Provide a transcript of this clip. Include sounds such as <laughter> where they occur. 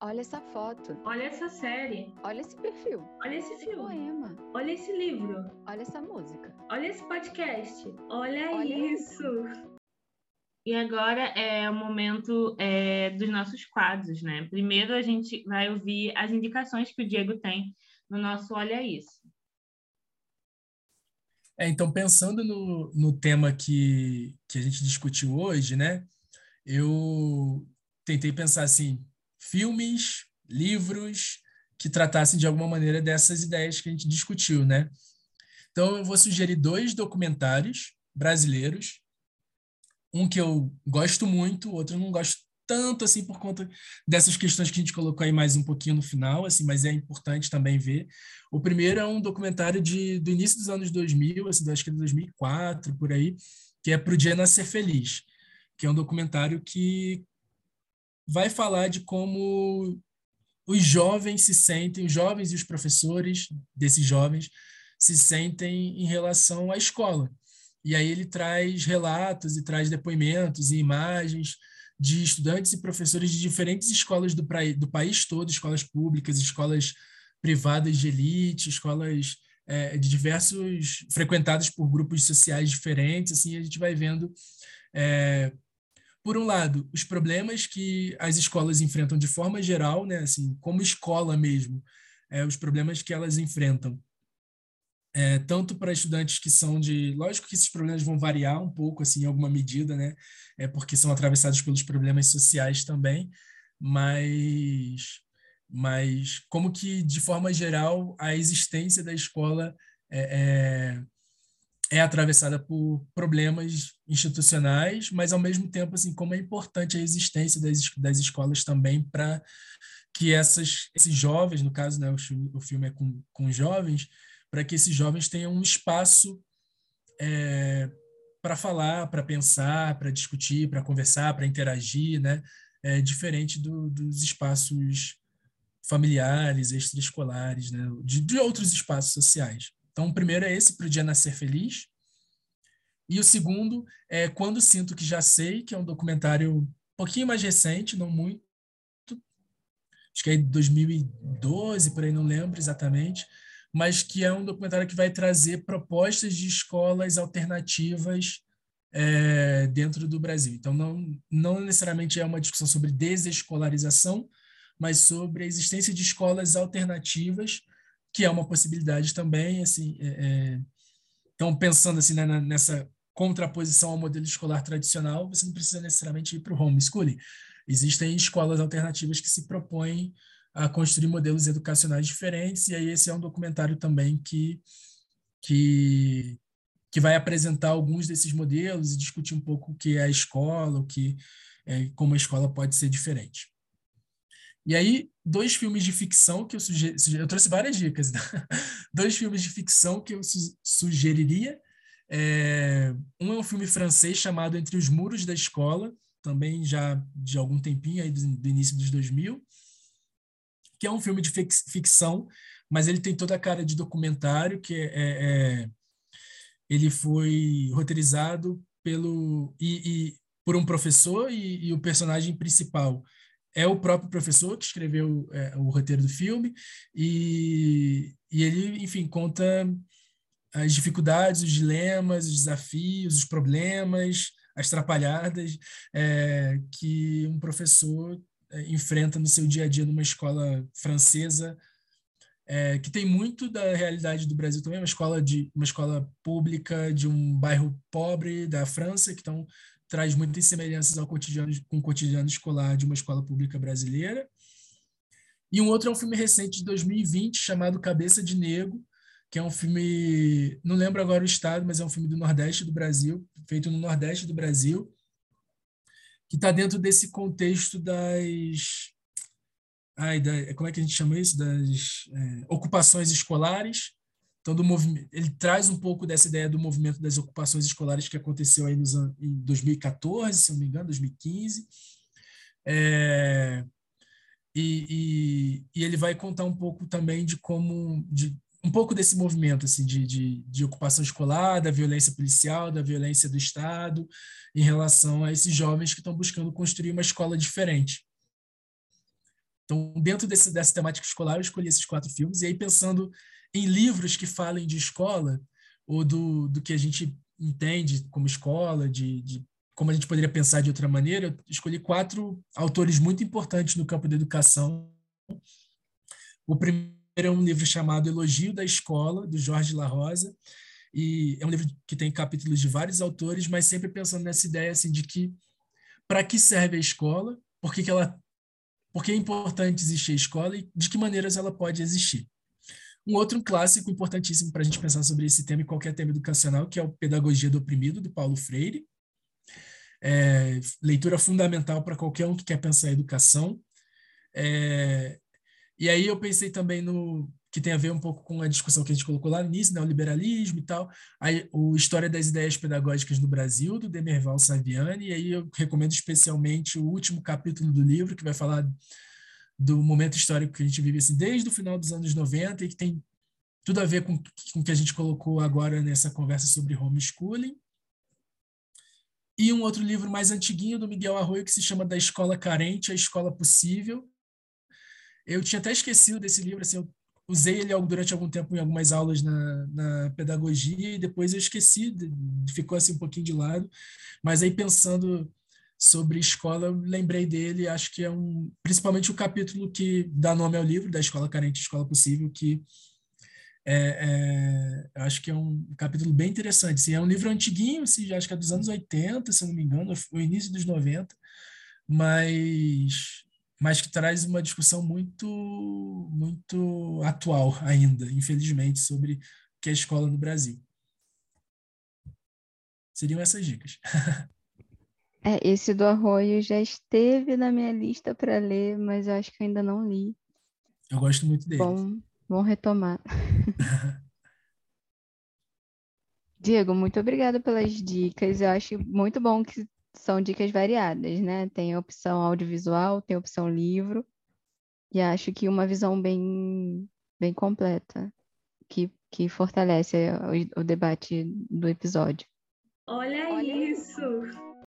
Olha essa foto. Olha essa série. Olha esse perfil. Olha esse esse filme. poema. Olha esse livro. Olha essa música. Olha esse podcast. Olha, Olha isso. E agora é o momento é, dos nossos quadros, né? Primeiro a gente vai ouvir as indicações que o Diego tem no nosso Olha Isso. É, então, pensando no, no tema que, que a gente discutiu hoje, né? Eu tentei pensar assim, filmes, livros que tratassem de alguma maneira dessas ideias que a gente discutiu, né? Então, eu vou sugerir dois documentários brasileiros, um que eu gosto muito, outro eu não gosto tanto assim por conta dessas questões que a gente colocou aí mais um pouquinho no final, assim, mas é importante também ver. O primeiro é um documentário de, do início dos anos 2000, assim, acho que é de 2004, por aí, que é Pro Dia Nascer Feliz, que é um documentário que vai falar de como os jovens se sentem, os jovens e os professores desses jovens se sentem em relação à escola. E aí ele traz relatos e traz depoimentos e imagens de estudantes e professores de diferentes escolas do, do país todo, escolas públicas, escolas privadas de elite, escolas é, de diversos frequentadas por grupos sociais diferentes. Assim, a gente vai vendo é, por um lado, os problemas que as escolas enfrentam de forma geral, né, assim, como escola mesmo, é, os problemas que elas enfrentam, é, tanto para estudantes que são de, lógico que esses problemas vão variar um pouco, assim, em alguma medida, né, é porque são atravessados pelos problemas sociais também, mas, mas como que de forma geral a existência da escola é, é é atravessada por problemas institucionais, mas ao mesmo tempo assim como é importante a existência das, das escolas também para que essas esses jovens, no caso, né, o o filme é com, com jovens, para que esses jovens tenham um espaço é, para falar, para pensar, para discutir, para conversar, para interagir, né, é, diferente do, dos espaços familiares, extraescolares, né, de, de outros espaços sociais. Então, o primeiro é esse, para o dia nascer feliz. E o segundo é Quando Sinto Que Já Sei, que é um documentário um pouquinho mais recente, não muito. Acho que é de 2012, por aí, não lembro exatamente. Mas que é um documentário que vai trazer propostas de escolas alternativas é, dentro do Brasil. Então, não, não necessariamente é uma discussão sobre desescolarização, mas sobre a existência de escolas alternativas que é uma possibilidade também, assim, é, é, então pensando assim né, nessa contraposição ao modelo escolar tradicional, você não precisa necessariamente ir para o homeschooling. Existem escolas alternativas que se propõem a construir modelos educacionais diferentes, e aí esse é um documentário também que, que, que vai apresentar alguns desses modelos e discutir um pouco o que é a escola, o que é, como a escola pode ser diferente. E aí, dois filmes de ficção que eu sugeri, eu trouxe várias dicas, né? <laughs> dois filmes de ficção que eu su sugeriria. É, um é um filme francês chamado Entre os Muros da Escola, também já de algum tempinho, aí do, do início dos 2000, que é um filme de fic ficção, mas ele tem toda a cara de documentário, que é, é, é ele foi roteirizado pelo e, e por um professor e, e o personagem principal é o próprio professor que escreveu é, o roteiro do filme e, e ele, enfim, conta as dificuldades, os dilemas, os desafios, os problemas, as trapalhadas é, que um professor é, enfrenta no seu dia a dia numa escola francesa é, que tem muito da realidade do Brasil também, uma escola de uma escola pública de um bairro pobre da França que estão traz muitas semelhanças ao cotidiano, com o cotidiano escolar de uma escola pública brasileira. E um outro é um filme recente de 2020 chamado Cabeça de Negro, que é um filme, não lembro agora o estado, mas é um filme do Nordeste do Brasil, feito no Nordeste do Brasil, que está dentro desse contexto das. Ai, da, como é que a gente chama isso? Das é, ocupações escolares, então, do movimento, ele traz um pouco dessa ideia do movimento das ocupações escolares que aconteceu aí nos, em 2014, se não me engano, 2015. É, e, e, e, ele vai contar um pouco também de como, de, um pouco desse movimento assim, de, de, de ocupação escolar, da violência policial, da violência do Estado, em relação a esses jovens que estão buscando construir uma escola diferente. Então, dentro desse, dessa temática escolar, eu escolhi esses quatro filmes. E aí, pensando em livros que falem de escola, ou do, do que a gente entende como escola, de, de como a gente poderia pensar de outra maneira, eu escolhi quatro autores muito importantes no campo da educação. O primeiro é um livro chamado Elogio da Escola, do Jorge La Rosa, e é um livro que tem capítulos de vários autores, mas sempre pensando nessa ideia assim, de que para que serve a escola, por que, que ela por que é importante existir a escola e de que maneiras ela pode existir. Um outro clássico importantíssimo para a gente pensar sobre esse tema e qualquer tema educacional, que é o Pedagogia do Oprimido, do Paulo Freire. É, leitura fundamental para qualquer um que quer pensar em educação. É, e aí eu pensei também no que tem a ver um pouco com a discussão que a gente colocou lá no início, né, o liberalismo e tal, aí, o História das Ideias Pedagógicas no Brasil, do Demerval Saviani, e aí eu recomendo especialmente o último capítulo do livro, que vai falar do momento histórico que a gente vive assim, desde o final dos anos 90 e que tem tudo a ver com, o que a gente colocou agora nessa conversa sobre homeschooling. E um outro livro mais antiguinho do Miguel Arroio que se chama Da Escola Carente à Escola Possível. Eu tinha até esquecido desse livro, assim, eu usei ele durante algum tempo em algumas aulas na, na pedagogia e depois eu esqueci, ficou assim um pouquinho de lado. Mas aí pensando sobre escola, lembrei dele, acho que é um, principalmente o capítulo que dá nome ao livro, da Escola Carente, Escola Possível, que é, é, acho que é um capítulo bem interessante. Assim, é um livro antiguinho, assim, acho que é dos anos 80, se não me engano, o início dos 90, mas mas que traz uma discussão muito, muito atual ainda, infelizmente, sobre o que é escola no Brasil. Seriam essas dicas. <laughs> É, esse do Arroio já esteve na minha lista para ler, mas eu acho que eu ainda não li. Eu gosto muito dele. Bom, bom retomar. <laughs> Diego, muito obrigada pelas dicas. Eu acho muito bom que são dicas variadas, né? Tem a opção audiovisual, tem a opção livro, e acho que uma visão bem, bem completa, que, que fortalece o, o debate do episódio. Olha, Olha isso!